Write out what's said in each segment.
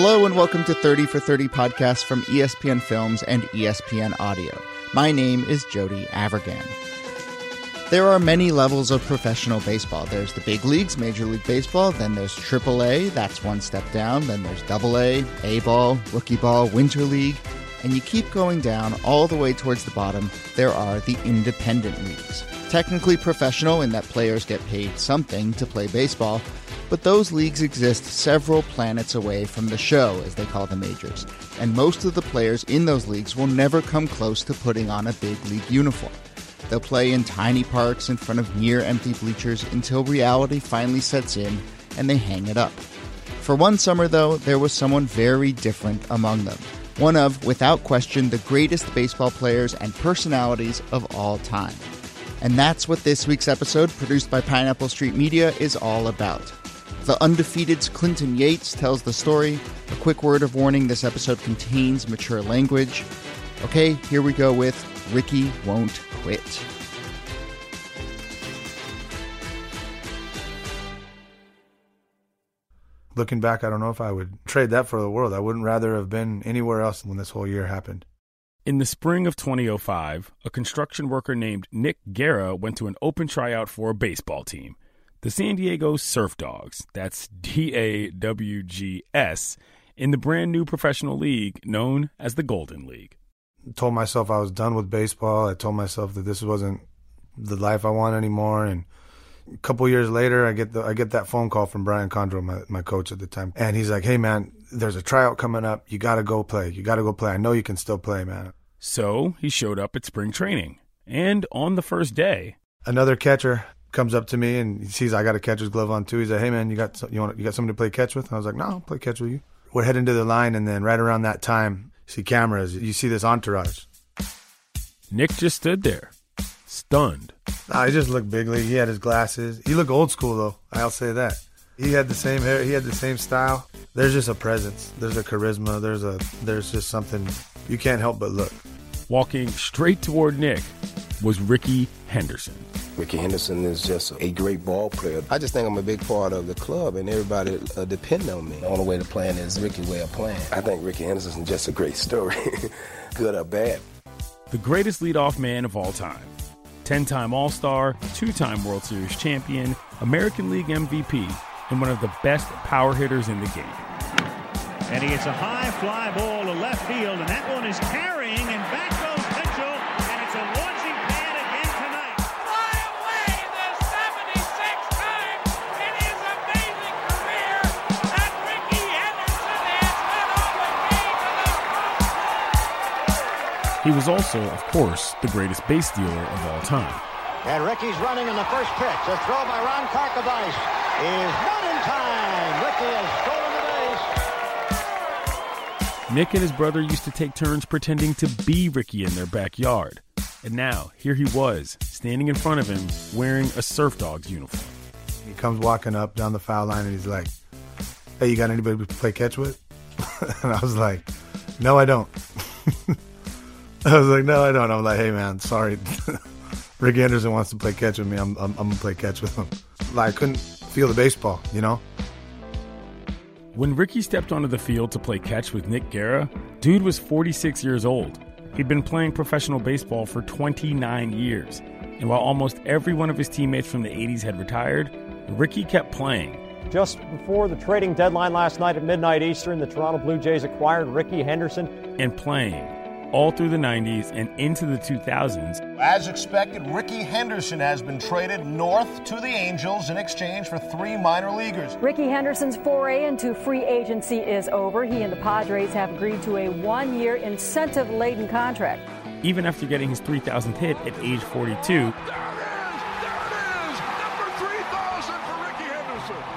Hello and welcome to 30 for 30 podcast from ESPN Films and ESPN Audio. My name is Jody Avirgan. There are many levels of professional baseball. There's the big leagues, Major League Baseball, then there's AAA, that's one step down, then there's AA, A ball, rookie ball, winter league, and you keep going down all the way towards the bottom. There are the independent leagues. Technically professional in that players get paid something to play baseball, but those leagues exist several planets away from the show, as they call the majors, and most of the players in those leagues will never come close to putting on a big league uniform. They'll play in tiny parks in front of near empty bleachers until reality finally sets in and they hang it up. For one summer, though, there was someone very different among them. One of, without question, the greatest baseball players and personalities of all time. And that's what this week's episode, produced by Pineapple Street Media, is all about. The undefeated's Clinton Yates tells the story. A quick word of warning this episode contains mature language. Okay, here we go with Ricky Won't Quit. Looking back, I don't know if I would trade that for the world. I wouldn't rather have been anywhere else when this whole year happened. In the spring of 2005, a construction worker named Nick Guerra went to an open tryout for a baseball team, the San Diego Surf Dogs. That's D A W G S, in the brand new professional league known as the Golden League. told myself I was done with baseball. I told myself that this wasn't the life I want anymore. And a couple years later, I get the I get that phone call from Brian Condro, my my coach at the time, and he's like, "Hey man, there's a tryout coming up. You got to go play. You got to go play. I know you can still play, man." So he showed up at spring training. And on the first day, Another catcher comes up to me and he sees I got a catcher's glove on too. He's like, "Hey man, you got you want you got somebody to play catch with?" And I was like, "No, I'll play catch with you." We're heading to the line, and then right around that time, see cameras. You see this entourage. Nick just stood there, stunned. Nah, he just looked big league. He had his glasses. He looked old school though. I'll say that. He had the same hair. He had the same style. There's just a presence. There's a charisma. There's a there's just something you can't help but look. Walking straight toward Nick was Rickey Henderson. Rickey Henderson is just a great ball player. I just think I'm a big part of the club, and everybody uh, depend on me. The only way to play is Ricky's way of playing. I think Rickey Henderson is just a great story, good or bad. the greatest leadoff man of all time. 10 time All Star, two time World Series champion, American League MVP, and one of the best power hitters in the game. And he hits a high fly ball to left field, and that one is carrying, and back goes He was also, of course, the greatest base stealer of all time. And Ricky's running in the first pitch. A throw by Ron Karkovice is not in time. Ricky has stolen the base. Nick and his brother used to take turns pretending to be Ricky in their backyard. And now, here he was, standing in front of him, wearing a Surf Dogs uniform. He comes walking up down the foul line and he's like, "Hey, you got anybody to play catch with?" and I was like, "No, I don't." I was like, "No, I don't." I'm like, "Hey, man, sorry." Ricky Anderson wants to play catch with me. I'm, I'm, I'm gonna play catch with him. Like, I couldn't feel the baseball, you know. When Ricky stepped onto the field to play catch with Nick Guerra, dude was 46 years old. He'd been playing professional baseball for 29 years. And while almost every one of his teammates from the 80s had retired, Ricky kept playing. Just before the trading deadline last night at midnight Eastern, the Toronto Blue Jays acquired Rickey Henderson. and playing all through the 90s and into the 2000s. As expected, Rickey Henderson has been traded north to the Angels in exchange for three minor leaguers. Rickey Henderson's foray into free agency is over. He and the Padres have agreed to a one year incentive laden contract. even after getting his 3,000th hit at age 42.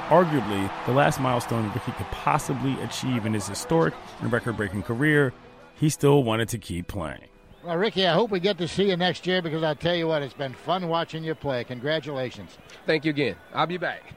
Arguably, the last milestone Ricky could possibly achieve in his historic and record breaking career, he still wanted to keep playing. Well, Ricky, I hope we get to see you next year because I tell you what, it's been fun watching you play. Congratulations. Thank you again. I'll be back.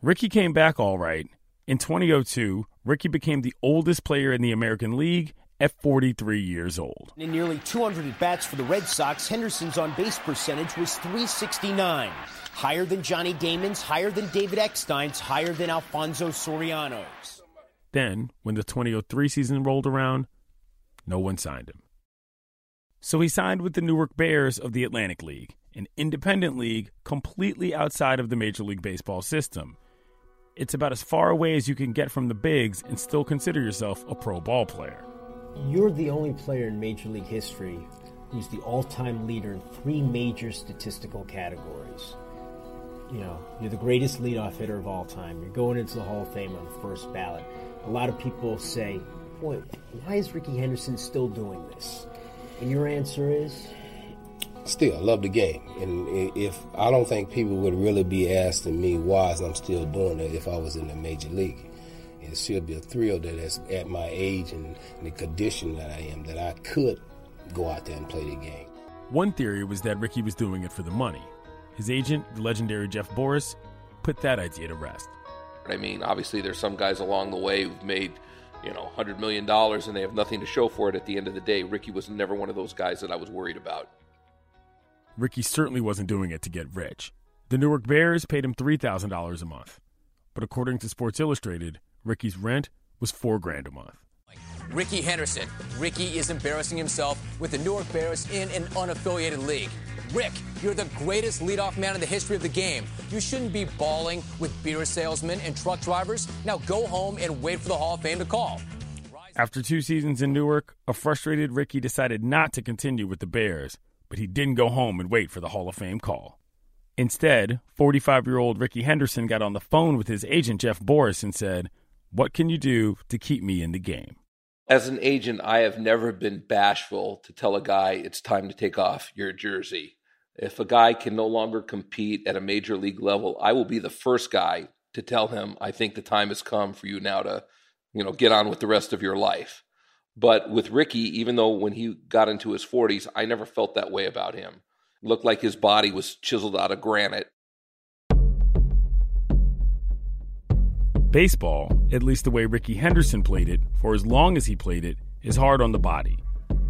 Ricky came back all right. In 2002, Ricky became the oldest player in the American League at 43 years old. In nearly 200 at bats for the Red Sox, Henderson's on base percentage was 369. Higher than Johnny Damon's, higher than David Eckstein's, higher than Alfonso Soriano's. Then, when the 2003 season rolled around, no one signed him. So he signed with the Newark Bears of the Atlantic League, an independent league completely outside of the Major League Baseball system. It's about as far away as you can get from the bigs and still consider yourself a pro ball player. You're the only player in Major League history who's the all time leader in three major statistical categories. You know, you're the greatest leadoff hitter of all time. You're going into the Hall of Fame on the first ballot. A lot of people say, Boy, why is Rickey Henderson still doing this? And your answer is? Still, I love the game. And if I don't think people would really be asking me why I'm still doing it if I was in the major league. It should be a thrill that is at my age and the condition that I am that I could go out there and play the game. One theory was that Ricky was doing it for the money. His agent, the legendary Jeff Borris, put that idea to rest. I mean, obviously, there's some guys along the way who've made, you know, $100 million and they have nothing to show for it at the end of the day. Ricky was never one of those guys that I was worried about. Ricky certainly wasn't doing it to get rich. The Newark Bears paid him $3,000 a month. But according to Sports Illustrated, Ricky's rent was four grand a month. Rickey Henderson. Ricky is embarrassing himself with the Newark Bears in an unaffiliated league. Rick, you're the greatest leadoff man in the history of the game. You shouldn't be balling with beer salesmen and truck drivers. Now go home and wait for the Hall of Fame to call. After two seasons in Newark, a frustrated Ricky decided not to continue with the Bears, but he didn't go home and wait for the Hall of Fame call. Instead, 45 year old Rickey Henderson got on the phone with his agent Jeff Borris and said, What can you do to keep me in the game? As an agent, I have never been bashful to tell a guy it's time to take off your jersey. If a guy can no longer compete at a major league level, I will be the first guy to tell him, I think the time has come for you now to, you know, get on with the rest of your life. But with Ricky, even though when he got into his 40s, I never felt that way about him. It looked like his body was chiseled out of granite. Baseball, at least the way Rickey Henderson played it, for as long as he played it, is hard on the body.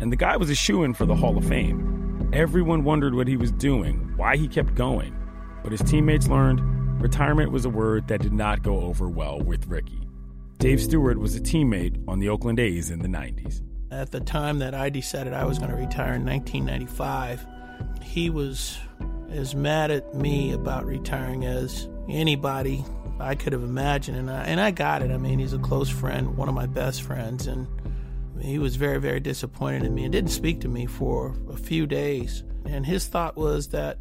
And the guy was a shoo in for the Hall of Fame. Everyone wondered what he was doing, why he kept going. But his teammates learned retirement was a word that did not go over well with Ricky. Dave Stewart was a teammate on the Oakland A's in the 90s. At the time that I decided I was going to retire in 1995, he was as mad at me about retiring as anybody I could have imagined, and I, and I got it. I mean, he's a close friend, one of my best friends, and he was very, very disappointed in me and didn't speak to me for a few days. And his thought was that,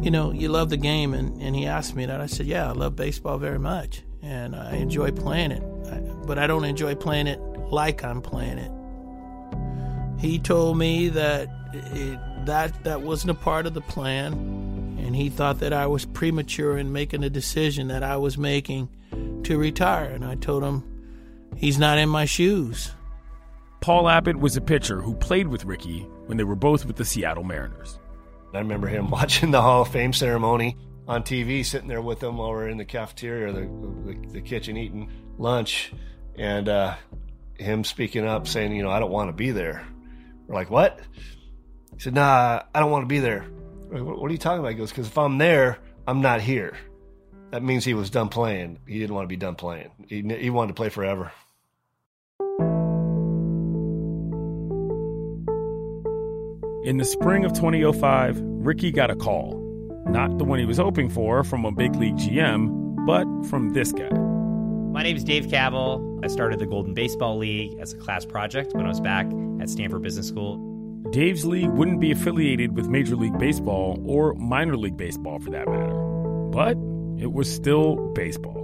you know, you love the game, and, and he asked me that. I said, yeah, I love baseball very much, and I enjoy playing it, but I don't enjoy playing it like I'm playing it. He told me that it, that that wasn't a part of the plan, and he thought that I was premature in making a decision that I was making to retire. And I told him he's not in my shoes. Paul Abbott was a pitcher who played with Ricky when they were both with the Seattle Mariners. I remember him watching the Hall of Fame ceremony on TV, sitting there with them while we're in the cafeteria the, the, the kitchen eating lunch, and uh, him speaking up saying, you know, I don't want to be there. We're like, what? He said, nah, I don't want to be there. Like, what are you talking about? He goes, because if I'm there, I'm not here. That means he was done playing. He didn't want to be done playing. He, he wanted to play forever. In the spring of 2005, Ricky got a call. Not the one he was hoping for from a big league GM, but from this guy. My name is Dave Kaval. I started the Golden Baseball League as a class project when I was back at Stanford Business School. Dave's league wouldn't be affiliated with Major League Baseball or minor league baseball for that matter, but it was still baseball.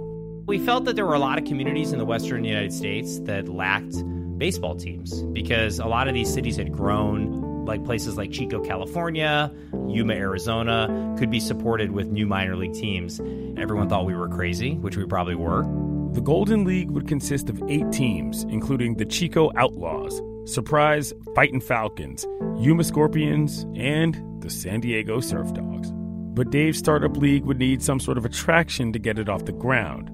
We felt that there were a lot of communities in the western United States that lacked baseball teams because a lot of these cities had grown like places like Chico, California, Yuma, Arizona, could be supported with new minor league teams. Everyone thought we were crazy, which we probably were. The Golden League would consist of eight teams, including the Chico Outlaws, Surprise Fighting Falcons, Yuma Scorpions, and the San Diego Surf Dogs. But Dave's startup league would need some sort of attraction to get it off the ground.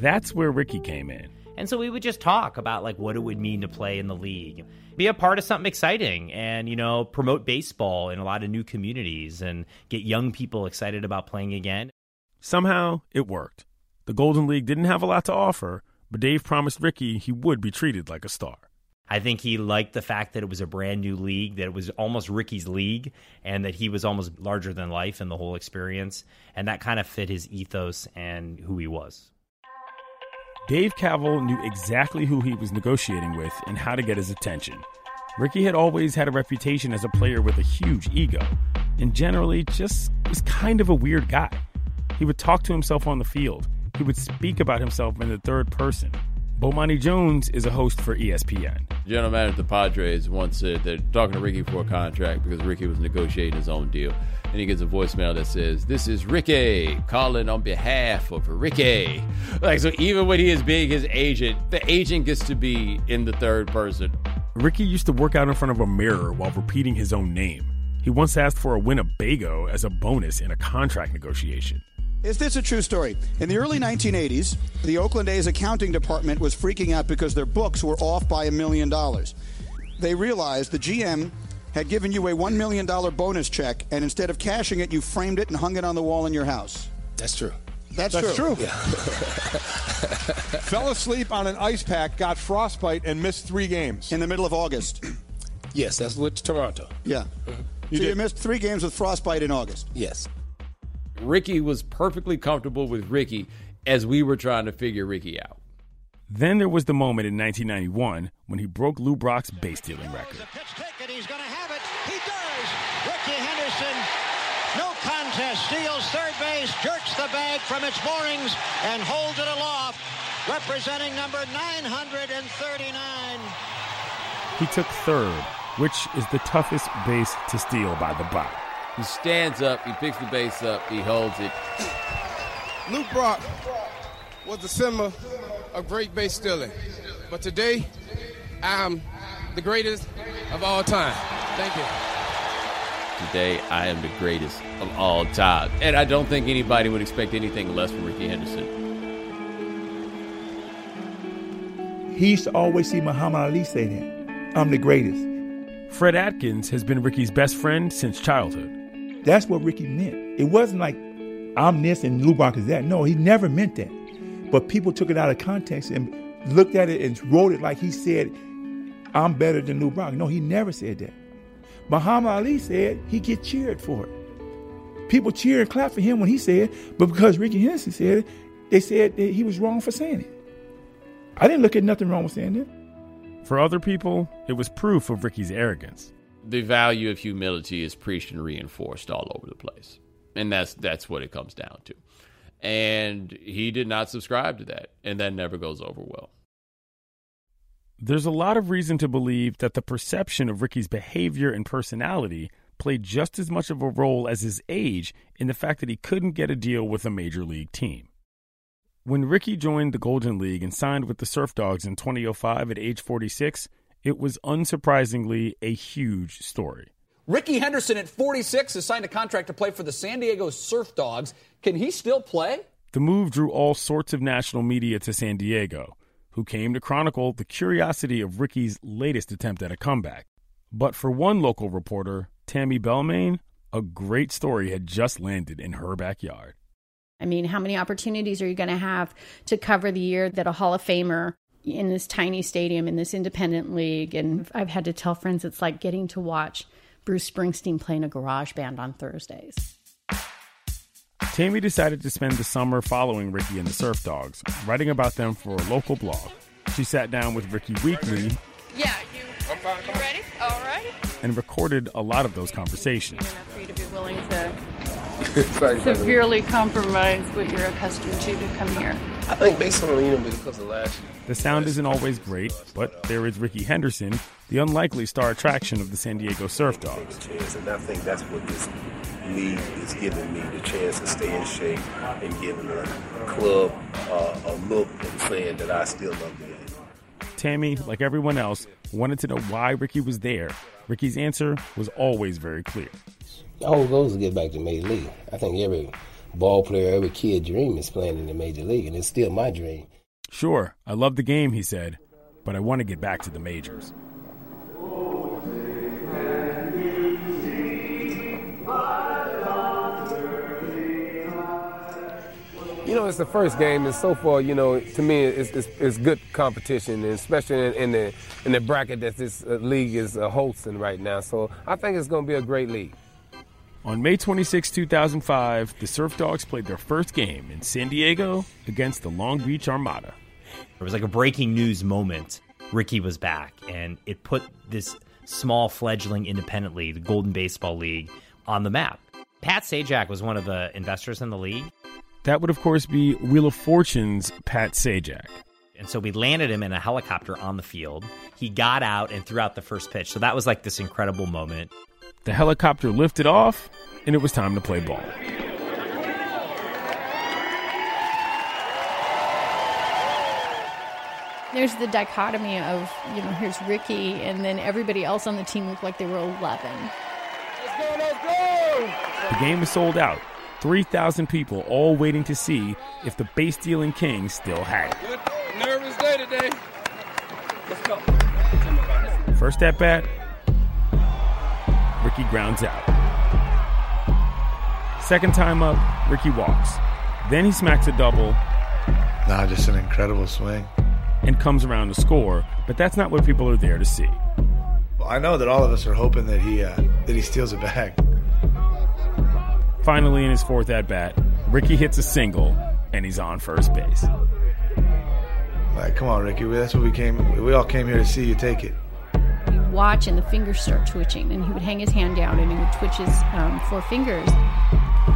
That's where Ricky came in. And so we would just talk about like what it would mean to play in the league, be a part of something exciting and, you know, promote baseball in a lot of new communities and get young people excited about playing again. Somehow it worked. The Golden League didn't have a lot to offer, but Dave promised Ricky he would be treated like a star. I think he liked the fact that it was a brand new league, that it was almost Ricky's league, and that he was almost larger than life in the whole experience. And that kind of fit his ethos and who he was. Dave Kaval knew exactly who he was negotiating with and how to get his attention. Ricky had always had a reputation as a player with a huge ego, and generally just was kind of a weird guy. He would talk to himself on the field, he would speak about himself in the third person. Bomani Jones is a host for ESPN. General manager of the Padres once said they're talking to Ricky for a contract because Ricky was negotiating his own deal. And he gets a voicemail that says, This is Ricky calling on behalf of Ricky. Like, so even when he is being his agent, the agent gets to be in the third person. Ricky used to work out in front of a mirror while repeating his own name. He once asked for a Winnebago as a bonus in a contract negotiation. Is this a true story? In the early 1980s, the Oakland A's accounting department was freaking out because their books were off by a million dollars. They realized the GM had given you a $1 million bonus check, and instead of cashing it, you framed it and hung it on the wall in your house. That's true. That's, That's true. true. Fell asleep on an ice pack, got frostbite, and missed three games. In the middle of August. Yes, that's with Toronto. Yeah. You so you missed three games with frostbite in August. Yes. Ricky was perfectly comfortable with Ricky as we were trying to figure Ricky out. Then there was the moment in 1991 when he broke Lou Brock's base stealing record. He's going to have it. He does. Rickey Henderson, no contest, steals third base, jerks the bag from its moorings, and holds it aloft, representing number 939. He took third, which is the toughest base to steal by the by. He stands up, he picks the base up, he holds it. Lou Brock was a symbol of great base stealing. But today, I'm the greatest of all time. Thank you. Today, I am the greatest of all time. And I don't think anybody would expect anything less from Rickey Henderson. He used to always see Muhammad Ali say that. I'm the greatest. Fred Atkins has been Ricky's best friend since childhood. That's what Ricky meant. It wasn't like I'm this and Lou Brock is that. No, he never meant that. But people took it out of context and looked at it and wrote it like he said, I'm better than Lou Brock. No, he never said that. Muhammad Ali said he get cheered for it. People cheer and clap for him when he said it, but because Rickey Henderson said it, they said that he was wrong for saying it. I didn't look at nothing wrong with saying that. For other people, it was proof of Ricky's arrogance. The value of humility is preached and reinforced all over the place. And that's that's what it comes down to. And he did not subscribe to that, and that never goes over well. There's a lot of reason to believe that the perception of Ricky's behavior and personality played just as much of a role as his age in the fact that he couldn't get a deal with a major league team. When Ricky joined the Golden League and signed with the Surf Dogs in 2005 at age 46, it was unsurprisingly a huge story. Rickey Henderson at 46 has signed a contract to play for the San Diego Surf Dogs. Can he still play? The move drew all sorts of national media to San Diego, who came to chronicle the curiosity of Ricky's latest attempt at a comeback. But for one local reporter, Tammy Belmain, a great story had just landed in her backyard. I mean, how many opportunities are you going to have to cover the year that a Hall of Famer in this tiny stadium in this independent league? And I've had to tell friends it's like getting to watch Bruce Springsteen playing a garage band on Thursdays. Tammy decided to spend the summer following Ricky and the Surf Dogs, writing about them for a local blog. She sat down with Ricky weekly Yeah, you, you ready? All right. and recorded a lot of those conversations. Enough For you to be willing to severely compromise what you're accustomed to to come here. I think based on you know because of last year. The sound isn't always great, but there is Rickey Henderson, the unlikely star attraction of the San Diego Surf Dogs. And I think that's what this league is giving me the chance to stay in shape and giving the club uh, a look and saying that I still love the game. Tammy, like everyone else, wanted to know why Ricky was there. Ricky's answer was always very clear. The whole goal is to get back to Major League. I think every ball player, every kid dream is playing in the Major League, and it's still my dream. Sure, I love the game, he said, but I want to get back to the majors. You know, it's the first game, and so far, you know, to me, it's, it's, it's good competition, and especially in, in, the in the bracket that this uh, league is uh, hosting right now. So I think it's going to be a great league. On May 26, 2005, the Surf Dogs played their first game in San Diego against the Long Beach Armada. It was like a breaking news moment. Ricky was back, and it put this small fledgling independently, the Golden Baseball League, on the map. Pat Sajak was one of the investors in the league. That would, of course, be Wheel of Fortune's Pat Sajak. And so we landed him in a helicopter on the field. He got out and threw out the first pitch. So that was like this incredible moment. The helicopter lifted off, and it was time to play ball. There's the dichotomy of, you know, here's Ricky, and then everybody else on the team looked like they were 11. Let's go, let's go! The game was sold out. 3,000 people all waiting to see if the base dealing king still had it. Good, nervous day today. Let's go. First at bat, Ricky grounds out. Second time up, Ricky walks. Then he smacks a double. Nah, just an incredible swing. And comes around to score, but that's not what people are there to see. Well, I know that all of us are hoping that he uh, that he steals it back. Finally, in his fourth at bat, Ricky hits a single, and he's on first base. Like, come on, Ricky. That's what we came. We all came here to see you take it. You watch, and the fingers start twitching, and he would hang his hand down, and he would twitch his um, four fingers.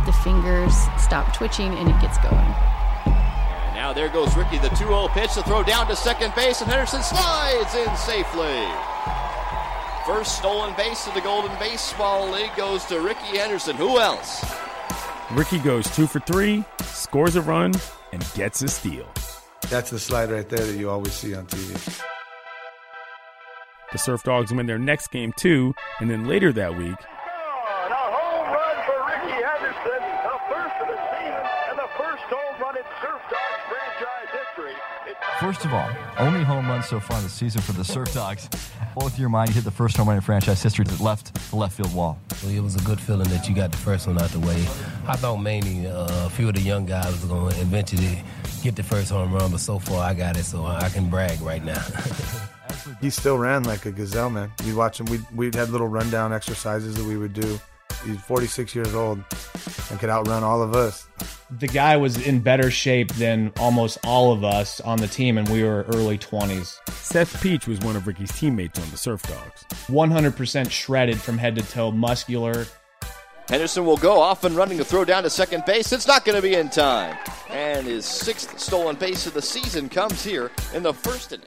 The fingers stop twitching, and it gets going. And now there goes Ricky, the 2-0 pitch to throw down to second base, and Henderson slides in safely. First stolen base of the Golden Baseball League goes to Rickey Henderson. Who else? Ricky goes two for three, scores a run, and gets a steal. That's the slide right there that you always see on TV. The Surf Dogs win their next game too, and then later that week, And a home run for Rickey Henderson, the first of the season and the first home run in Surf Dogs franchise history. It- First of all, only home run so far this season for the Surf Dogs. Both your mind, you hit the first home run in franchise history to the left, the left field wall. Well, it was a good feeling that you got the first one out the way. I thought mainly uh, a few of the young guys was going to eventually get the first home run, but so far I got it, so I can brag right now. He still ran like a gazelle, man. You watch him. We we'd had little rundown exercises that we would do. He's 46 years old and could outrun all of us. The guy was in better shape than almost all of us on the team, and we were early 20s. Seth Peach was one of Ricky's teammates on the Surf Dogs. 100% shredded from head to toe, muscular. Henderson will go off and running to throw down to second base. It's not going to be in time. And his sixth stolen base of the season comes here in the first inning.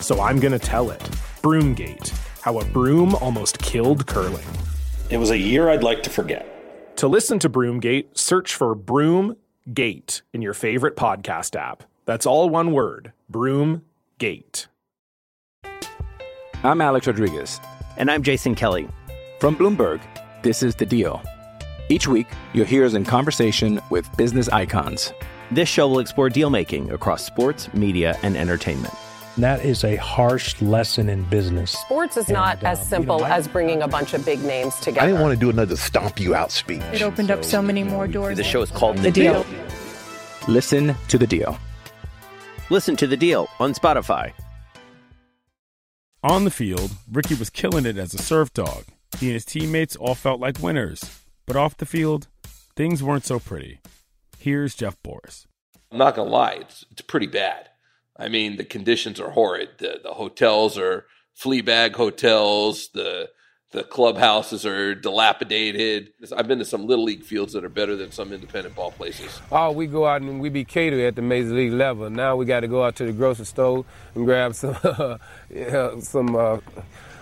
so I'm going to tell it. Broomgate How a Broom Almost Killed Curling. It was a year I'd like to forget. To listen to Broomgate, search for Broomgate in your favorite podcast app. That's all one word Broomgate. I'm Alex Rodriguez. And I'm Jason Kelly. From Bloomberg, this is The Deal. Each week, you'll hear us in conversation with business icons. This show will explore deal making across sports, media, and entertainment. That is a harsh lesson in business. Sports is not uh, as simple as bringing a bunch of big names together. I didn't want to do another stomp you out speech. It opened up so many more doors. The show is called The Deal. Listen to the deal. Listen to the deal on Spotify. On the field, Ricky was killing it as a surf dog. He and his teammates all felt like winners. But off the field, things weren't so pretty. Here's Jeff Borris. I'm not gonna lie, it's it's pretty bad. I mean, the conditions are horrid. The the hotels are flea bag hotels. The the clubhouses are dilapidated. I've been to some little league fields that are better than some independent ball places. Oh, we go out and we be catered at the major league level. Now we got to go out to the grocery store and grab some yeah, some uh,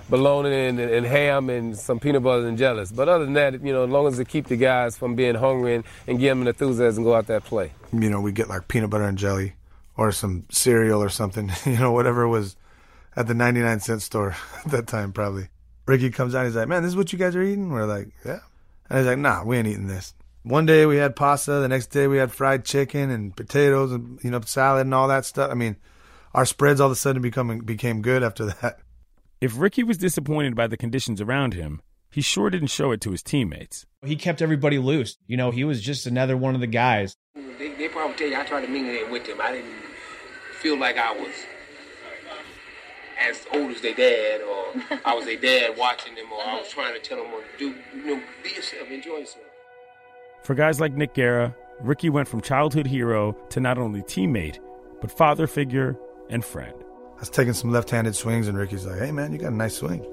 bologna and, and ham and some peanut butter and jellies. But other than that, you know, as long as it keep the guys from being hungry and, and give them an enthusiasm, go out there and play. You know, we get like peanut butter and jelly or some cereal or something. You know, whatever was at the 99 cent store at that time, probably. Ricky comes out. He's like, "Man, this is what you guys are eating." We're like, "Yeah," and he's like, "Nah, we ain't eating this." One day we had pasta. The next day we had fried chicken and potatoes and you know salad and all that stuff. I mean, our spreads all of a sudden becoming became good after that. If Ricky was disappointed by the conditions around him, he sure didn't show it to his teammates. He kept everybody loose. You know, he was just another one of the guys. They, they probably tell you I tried to mingle in with them. I didn't feel like I was as old as their dad, or I was their dad watching them, or I was trying to tell them what to do. You know, be yourself, enjoy yourself. For guys like Nick Guerra, Ricky went from childhood hero to not only teammate, but father figure and friend. I was taking some left-handed swings, and Ricky's like, "Hey, man, you got a nice swing."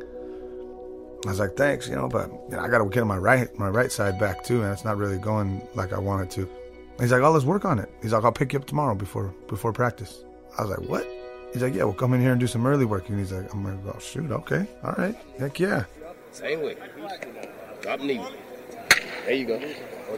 I was like, "Thanks, you know, but you know, I got to get my right my right side back too, and it's not really going like I want it to." He's like, "Oh, let's work on it." He's like, "I'll pick you up tomorrow before before practice." I was like, "What?" He's like, "Yeah, we'll come in here and do some early work." And he's like, "I'm like, oh shoot, okay, all right, heck yeah." Same way. Drop knee. There you go.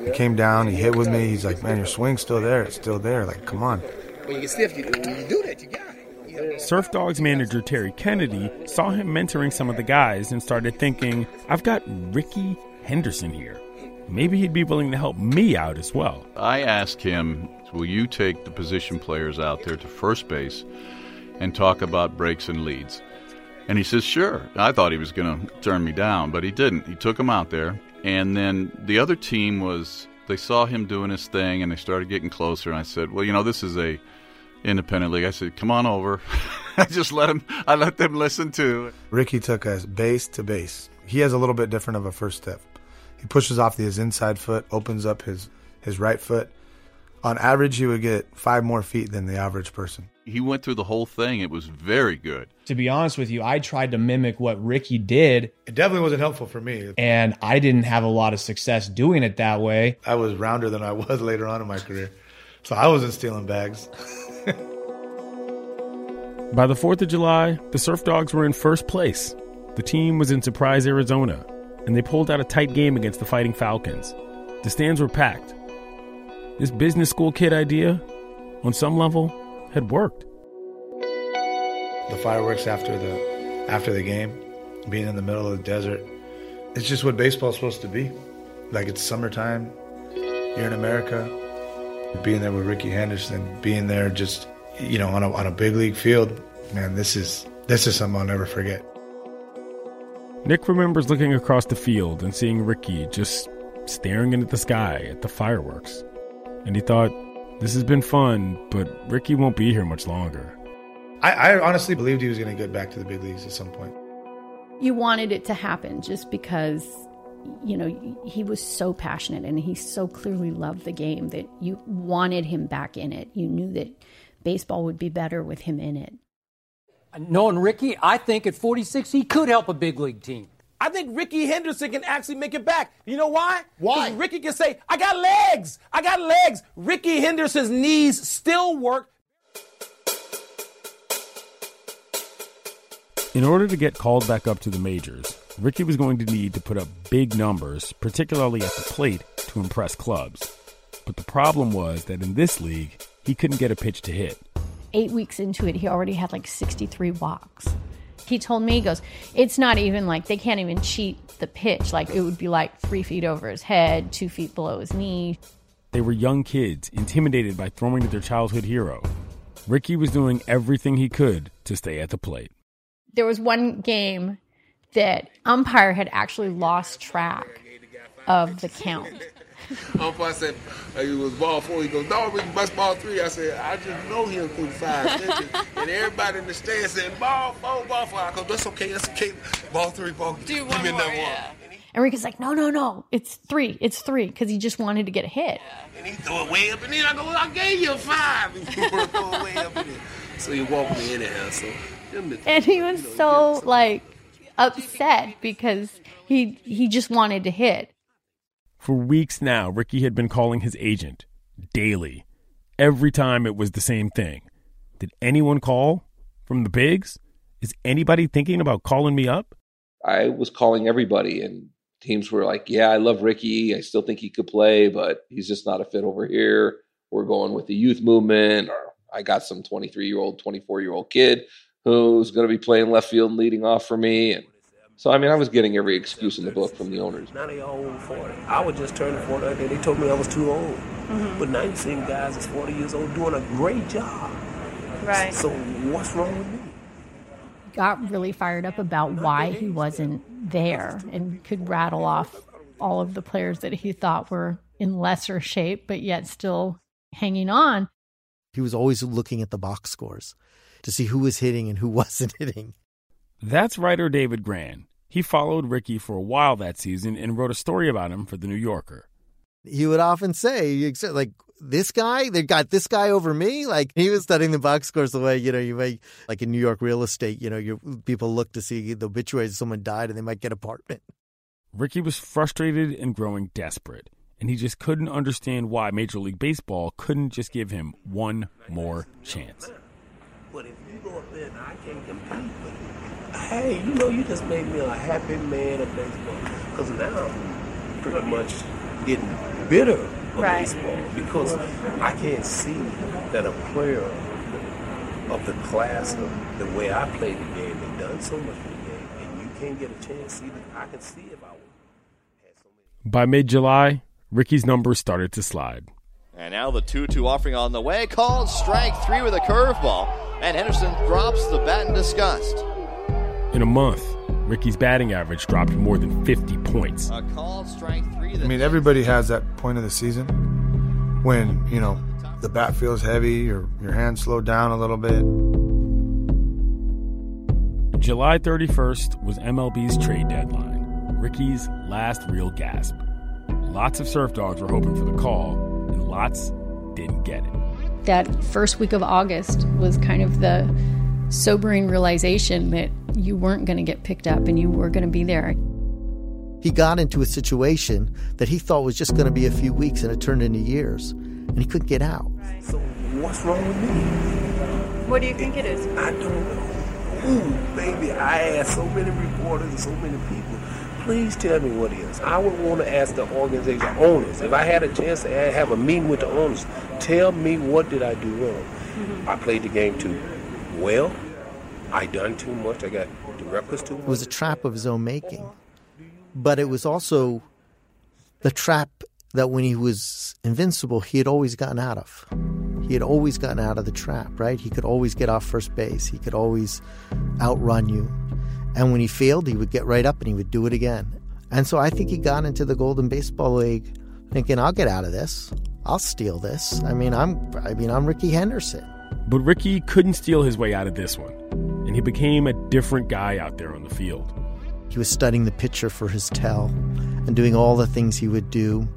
He came down, he hit with me. He's like, "Man, your swing's still there. It's still there. Like, come on." When you get stiff, you, when you do that, you got it. Surf Dogs manager Terry Kennedy saw him mentoring some of the guys and started thinking, I've got Rickey Henderson here. Maybe he'd be willing to help me out as well. I asked him, Will you take the position players out there to first base and talk about breaks and leads? And he says, Sure. I thought he was going to turn me down, but he didn't. He took them out there. And then the other team was, they saw him doing his thing and they started getting closer. And I said, Well, you know, this is a independent league. I said, "Come on over." I just let him. I let them listen to. Ricky took us base to base. He has a little bit different of a first step. He pushes off his inside foot, opens up his his right foot. On average, he would get five more feet than the average person. He went through the whole thing. It was very good. To be honest with you, I tried to mimic what Ricky did. It definitely wasn't helpful for me. And I didn't have a lot of success doing it that way. I was rounder than I was later on in my career. So I wasn't stealing bags. By the 4th of July, the Surf Dogs were in first place. The team was in Surprise, Arizona, and they pulled out a tight game against the Fighting Falcons. The stands were packed. This business school kid idea, on some level, had worked. The fireworks after the after the game, being in the middle of the desert, it's just what baseball's supposed to be. Like it's summertime, you're in America, being there with Rickey Henderson, being there just you know on a on a big league field, man, this is this is something I'll never forget. Nick remembers looking across the field and seeing Ricky just staring into the sky at the fireworks. And he thought, this has been fun, but Ricky won't be here much longer. I, I honestly believed he was going to get back to the big leagues at some point. You wanted it to happen just because, you know, he was so passionate and he so clearly loved the game that you wanted him back in it. You knew that baseball would be better with him in it. Knowing Ricky, I think at 46 he could help a big league team. I think Rickey Henderson can actually make it back. You know why? Why? Ricky can say, I got legs. I got legs. Rickey Henderson's knees still work. In order to get called back up to the majors, Ricky was going to need to put up big numbers, particularly at the plate, to impress clubs. But the problem was that in this league, he couldn't get a pitch to hit. Eight weeks into it, he already had like 63 walks. He told me, he goes, it's not even like they can't even cheat the pitch. Like it would be like three feet over his head, two feet below his knee. They were young kids, intimidated by throwing at their childhood hero. Ricky was doing everything he could to stay at the plate. There was one game that umpire had actually lost track of the count. Umpire said uh, it was ball four. He goes, "No, Ricky, bust ball three. I said, "I just know him through five inches." and everybody in the stand said, "Ball four, ball four. I go, "That's okay. That's okay. Ball three, ball. Do Give one me more, another yeah. one." And Ricky's like, no, no, no, it's three, it's three, because he just wanted to get a hit. And he threw it way up, and then I go, "I gave you a five. And he threw it way up in there. So he walked me anyhow. So And he was so like upset because he he just wanted to hit. For weeks now, Ricky had been calling his agent daily. Every time it was the same thing. Did anyone call from the bigs? Is anybody thinking about calling me up? I was calling everybody, and teams were like, "Yeah, I love Ricky. I still think he could play, but he's just not a fit over here. We're going with the youth movement, or I got some 23 year old, 24 year old kid who's going to be playing left field and leading off for me." And so, I mean, I was getting every excuse in the book from the owners. Now they all over 40. I was just turning 40 and they told me I was too old. Mm-hmm. But now you're seeing guys that's 40 years old doing a great job. Right. So what's wrong with me? Got really fired up about why he wasn't there and could rattle off all of the players that he thought were in lesser shape, but yet still hanging on. He was always looking at the box scores to see who was hitting and who wasn't hitting. That's writer David Grann. He followed Ricky for a while that season and wrote a story about him for The New Yorker. He would often say, like, this guy, they got this guy over me. Like he was studying the box scores the way, you know, you make like in New York real estate, you know, you people look to see the obituaries of someone died and they might get apartment. Ricky was frustrated and growing desperate, and he just couldn't understand why Major League Baseball couldn't just give him one more chance. But if you go up there and I can't compete with you, hey, you know, you just made me a happy man of baseball. Because now I'm pretty much getting bitter of Right. baseball because I can't see that a player of the class of the way I played the game and done so much for the game, and you can't get a chance. See, that I can see if I would. By mid July, Ricky's numbers started to slide. And now the 2 2 offering on the way. Called strike three with a curveball. And Henderson drops the bat in disgust. In a month, Ricky's batting average dropped more than 50 points. A called strike three. I mean, everybody has that point of the season when, you know, the bat feels heavy, your, your hands slow down a little bit. July 31st was MLB's trade deadline, Ricky's last real gasp. Lots of surf dogs were hoping for the call, and lots didn't get it. That first week of August was kind of the sobering realization that you weren't going to get picked up and you were going to be there. He got into a situation that he thought was just going to be a few weeks and it turned into years and he couldn't get out. So what's wrong with me? What do you think it is? I don't know. Ooh, baby, I asked so many reporters and so many people. Please tell me what it is. I would want to ask the organization owners. If I had a chance to have a meeting with the owners, tell me what did I do wrong. Mm-hmm. I played the game too well. I done too much. I got the records too much. It was a trap of his own making. But it was also the trap that when he was invincible, he had always gotten out of. He had always gotten out of the trap, right? He could always get off first base. He could always outrun you. And when he failed, he would get right up and he would do it again. And so I think he got into the Golden Baseball League thinking, I'll get out of this. I'll steal this. I mean, I'm I mean, I'm Rickey Henderson. But Ricky couldn't steal his way out of this one, and he became a different guy out there on the field. He was studying the pitcher for his tell and doing all the things he would do,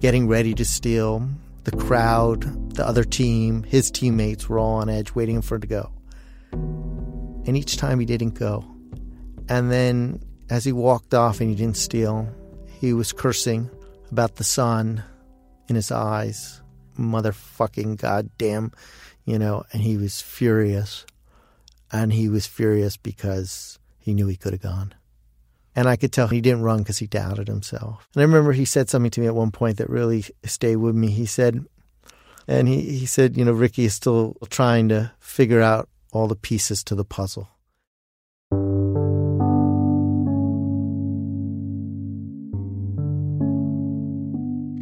getting ready to steal. The crowd, the other team, his teammates were all on edge waiting for him to go. And each time he didn't go. And then as he walked off and he didn't steal, he was cursing about the sun in his eyes. Motherfucking goddamn, you know, and he was furious. And he was furious because he knew he could have gone. And I could tell he didn't run because he doubted himself. And I remember he said something to me at one point that really stayed with me. He said, and he, he said, you know, Ricky is still trying to figure out all the pieces to the puzzle.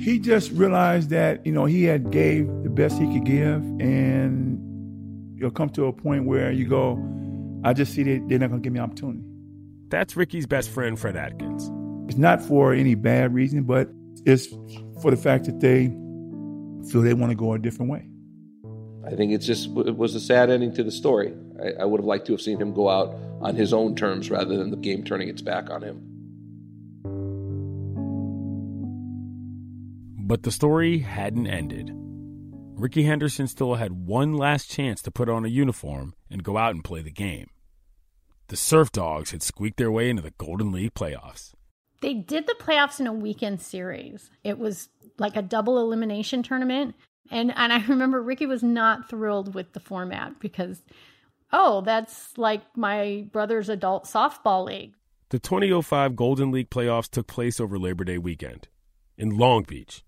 He just realized that you know he had gave the best he could give, and you'll come to a point where you go, I just see that they're not going to give me opportunity. That's Ricky's best friend, Fred Atkins. It's not for any bad reason, but it's for the fact that they feel they want to go a different way. I think it's just it was a sad ending to the story. I, I would have liked to have seen him go out on his own terms rather than the game turning its back on him. But the story hadn't ended. Rickey Henderson still had one last chance to put on a uniform and go out and play the game. The Surf Dogs had squeaked their way into the Golden League playoffs. They did the playoffs in a weekend series. It was like a double elimination tournament. And and I remember Rickey was not thrilled with the format because oh, that's like my brother's adult softball league. The 2005 Golden League playoffs took place over Labor Day weekend in Long Beach.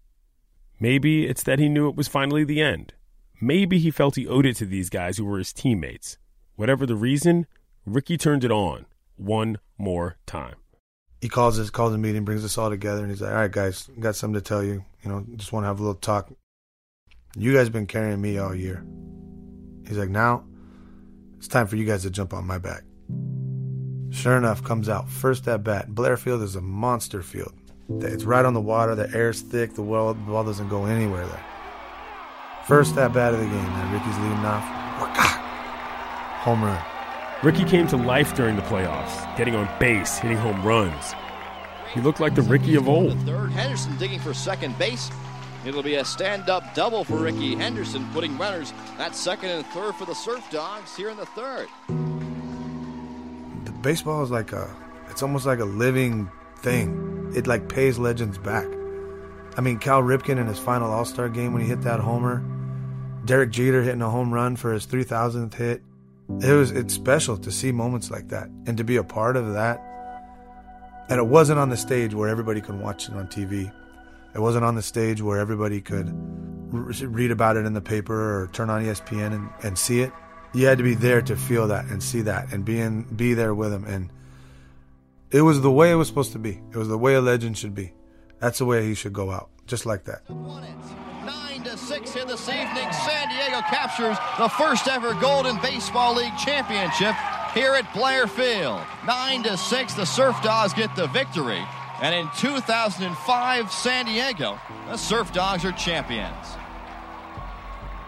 Maybe it's that he knew it was finally the end. Maybe he felt he owed it to these guys who were his teammates. Whatever the reason, Rickey turned it on one more time. He calls us, calls a meeting, brings us all together, and he's like, "All right, guys, got something to tell you. You know, just want to have a little talk. You guys been carrying me all year. He's like, now it's time for you guys to jump on my back. Sure enough, comes out first at bat. Blair Field is a monster field. It's right on the water. The air's thick. The ball, the ball doesn't go anywhere there. First at bat of the game, man. Rickey's leading off. Home run. Rickey came to life during the playoffs, getting on base, hitting home runs. He looked like the Rickey of old. Third, Henderson digging for second base. It'll be a stand-up double for Ricky Henderson, putting runners at second and third for the Surf Dogs here in the third. The baseball is like a, it's almost like a living thing. It like pays legends back. I mean, Cal Ripken in his final All Star game when he hit that homer, Derek Jeter hitting a home run for his 3,000th hit. It was it's special to see moments like that and to be a part of that. And it wasn't on the stage where everybody could watch it on TV. It wasn't on the stage where everybody could read about it in the paper or turn on ESPN and, and see it. You had to be there to feel that and see that and be in, be there with them. And it was the way it was supposed to be. It was the way a legend should be. That's the way he should go out, just like that. Nine to six in this evening. San Diego captures the first ever Golden Baseball League championship here at Blair Field. Nine to six, the Surf Dogs get the victory. And in 2005, San Diego, the Surf Dogs are champions.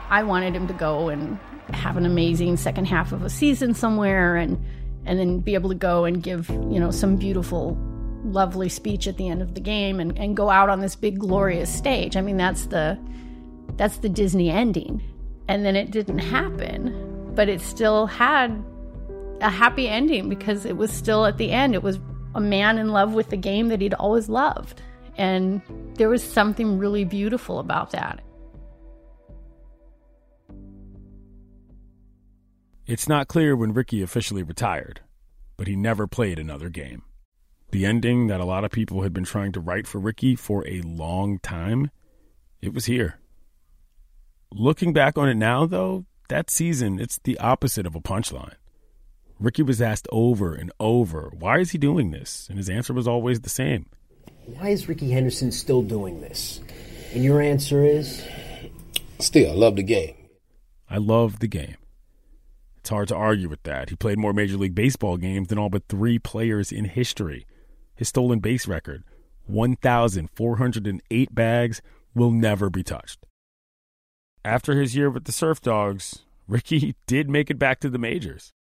I wanted him to go and have an amazing second half of a season somewhere and and then be able to go and give, you know, some beautiful lovely speech at the end of the game and, and go out on this big glorious stage. I mean that's the that's the Disney ending. And then it didn't happen, but it still had a happy ending because it was still at the end. It was a man in love with the game that he'd always loved. And there was something really beautiful about that. It's not clear when Rickey officially retired, but he never played another game. The ending that a lot of people had been trying to write for Rickey for a long time, it was here. Looking back on it now, though, that season, it's the opposite of a punchline. Rickey was asked over and over, why is he doing this? And his answer was always the same. Why is Rickey Henderson still doing this? And your answer is? Still, I love the game. I love the game. It's hard to argue with that. He played more Major League Baseball games than all but three players in history. His stolen base record, 1,408 bags, will never be touched. After his year with the Surf Dogs, Rickey did make it back to the majors.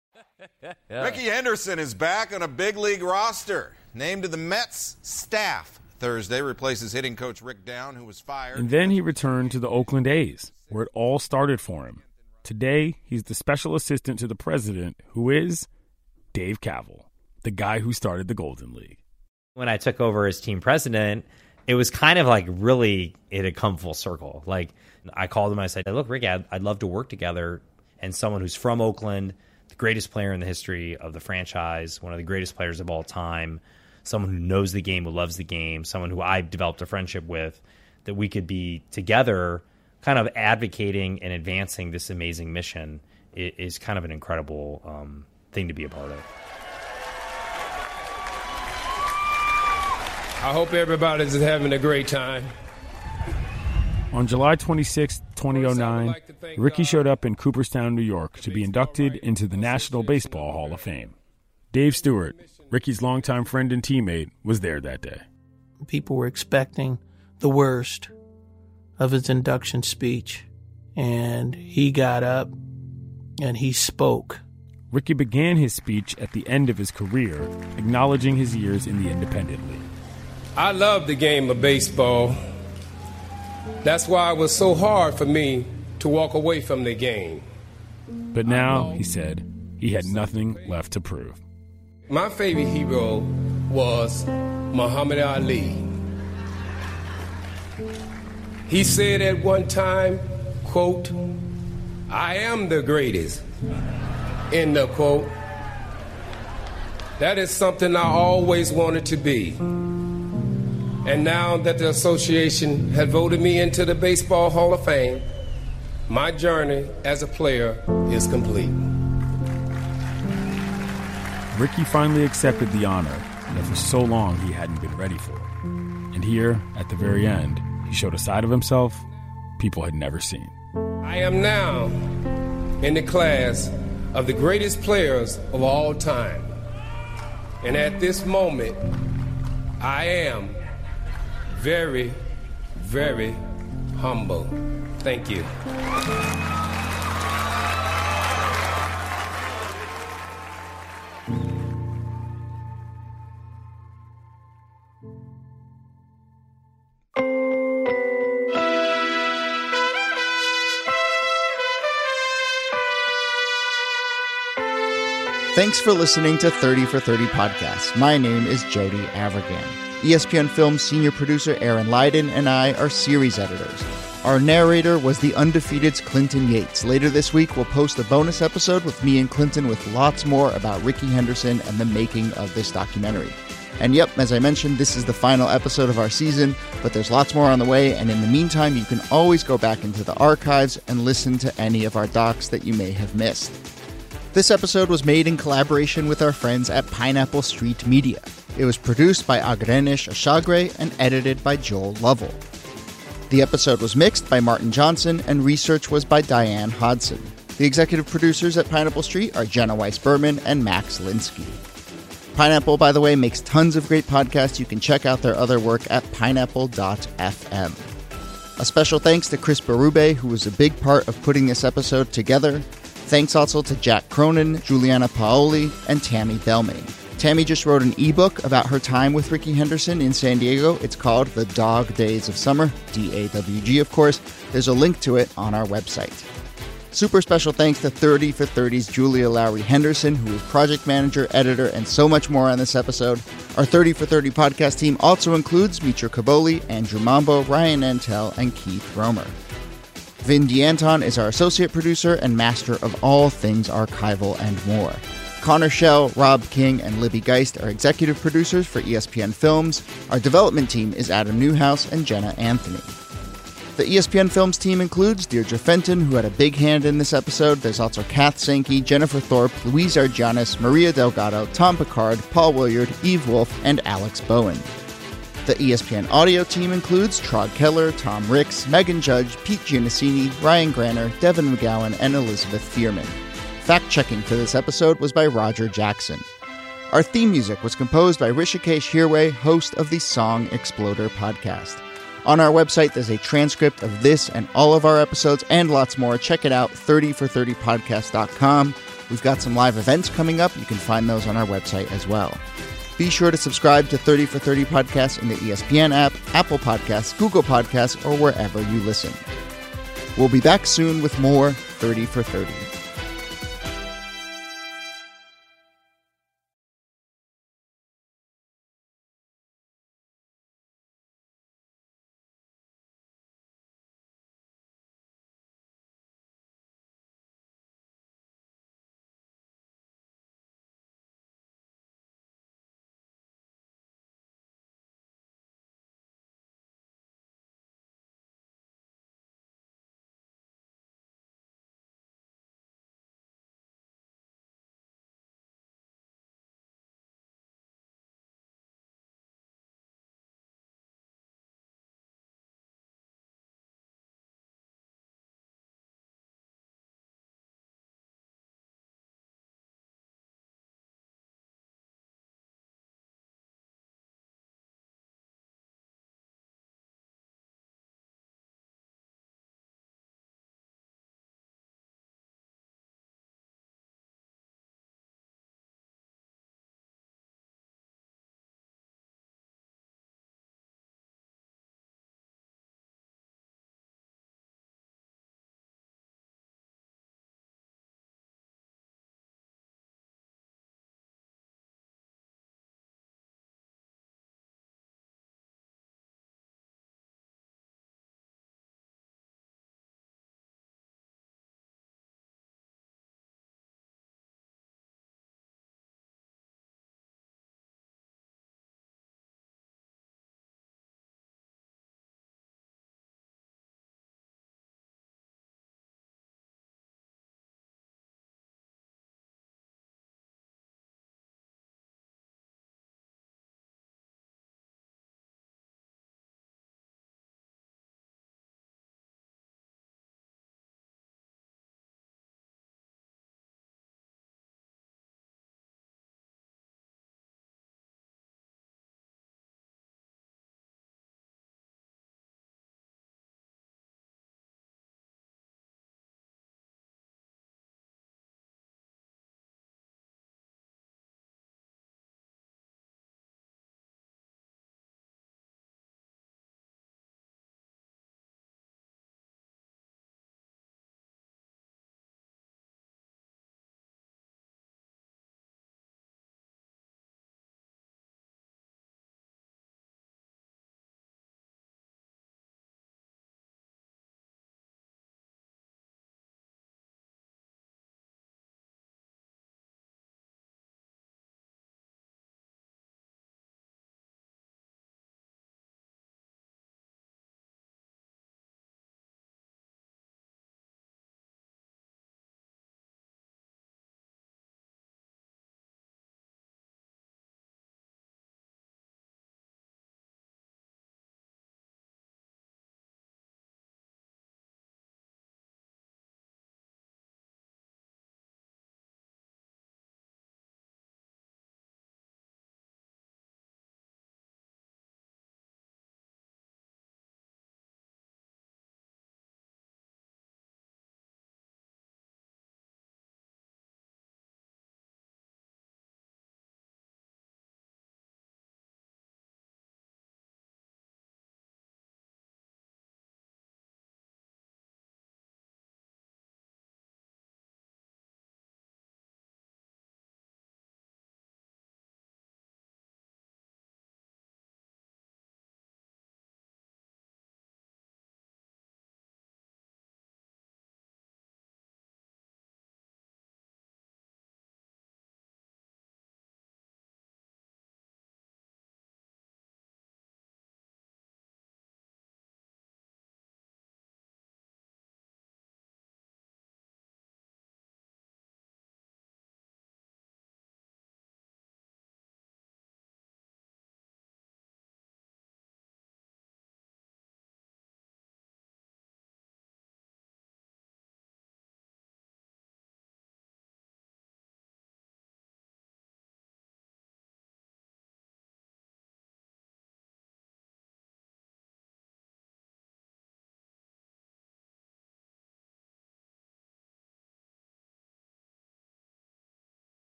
Yeah. Rickey Henderson is back on a big league roster. Named to the Mets staff Thursday, replaces hitting coach Rick Down, who was fired. And then he returned to the Oakland A's, where it all started for him. Today, he's the special assistant to the president, who is Dave Kaval, the guy who started the Golden League. When I took over as team president, it was kind of like really, it had come full circle. Like, I called him I said, Look, Rick, I'd, I'd love to work together. And someone who's from Oakland, the greatest player in the history of the franchise, one of the greatest players of all time, someone who knows the game, who loves the game, someone who I've developed a friendship with, that we could be together kind of advocating and advancing this amazing mission is, kind of an incredible um, thing to be a part of. I hope everybody's having a great time. On July 26, 2009, Rickey showed up in Cooperstown, New York to be inducted into the National Baseball Hall of Fame. Dave Stewart, Rickey's longtime friend and teammate, was there that day. People were expecting the worst of his induction speech, and he got up and he spoke. Rickey began his speech at the end of his career, acknowledging his years in the independent league. I love the game of baseball. That's why it was so hard for me to walk away from the game. But now, he said, he had nothing left to prove. My favorite hero was Muhammad Ali. He said at one time, quote, I am the greatest, end the quote. That is something I always wanted to be. And now that the association had voted me into the Baseball Hall of Fame, my journey as a player is complete. Rickey finally accepted the honor that for so long he hadn't been ready for. And here, at the very end, he showed a side of himself people had never seen. I am now in the class of the greatest players of all time. And at this moment, I am very, very humble. Thank you. Thanks for listening to 30 for 30 podcast. My name is Jody Avirgan. ESPN Films senior producer Erin Leyden and I are series editors. Our narrator was the undefeated's Clinton Yates. Later this week, we'll post a bonus episode with me and Clinton with lots more about Rickey Henderson and the making of this documentary. And yep, as I mentioned, this is the final episode of our season, but there's lots more on the way, and in the meantime, you can always go back into the archives and listen to any of our docs that you may have missed. This episode was made in collaboration with our friends at Pineapple Street Media. It was produced by Agrenesh Ashagre and edited by Joel Lovell. The episode was mixed by Martin Johnson and research was by Diane Hodson. The executive producers at Pineapple Street are Jenna Weiss Berman and Max Linsky. Pineapple, by the way, makes tons of great podcasts. You can check out their other work at pineapple.fm. A special thanks to Chris Berube, who was a big part of putting this episode together. Thanks also to Jack Cronin, Juliana Paoli, and Tammy Belmain. Tammy just wrote an ebook about her time with Rickey Henderson in San Diego. It's called The Dog Days of Summer, D A W G, of course. There's a link to it on our website. Super special thanks to 30 for 30's Julia Lowry Henderson, who is project manager, editor, and so much more on this episode. Our 30 for 30 podcast team also includes Mitra Kaboli, Andrew Mambo, Ryan Antel, and Keith Romer. Vin D'Anton is our associate producer and master of all things archival and more. Connor Schell, Rob King, and Libby Geist are executive producers for ESPN Films. Our development team is Adam Newhouse and Jenna Anthony. The ESPN Films team includes Deirdre Fenton, who had a big hand in this episode. There's also Kath Sankey, Jennifer Thorpe, Louise Argianis, Maria Delgado, Tom Picard, Paul Williard, Eve Wolf, and Alex Bowen. The ESPN audio team includes Trod Keller, Tom Ricks, Megan Judge, Pete Giannassini, Ryan Granner, Devin McGowan, and Elizabeth Thierman. Fact checking for this episode was by Roger Jackson. Our theme music was composed by Hrishikesh Hirway, host of the Song Exploder podcast. On our website, there's a transcript of this and all of our episodes and lots more. Check it out, 30for30podcast.com. We've got some live events coming up. You can find those on our website as well. Be sure to subscribe to 30 for 30 Podcasts in the ESPN app, Apple Podcasts, Google Podcasts, or wherever you listen. We'll be back soon with more 30 for 30.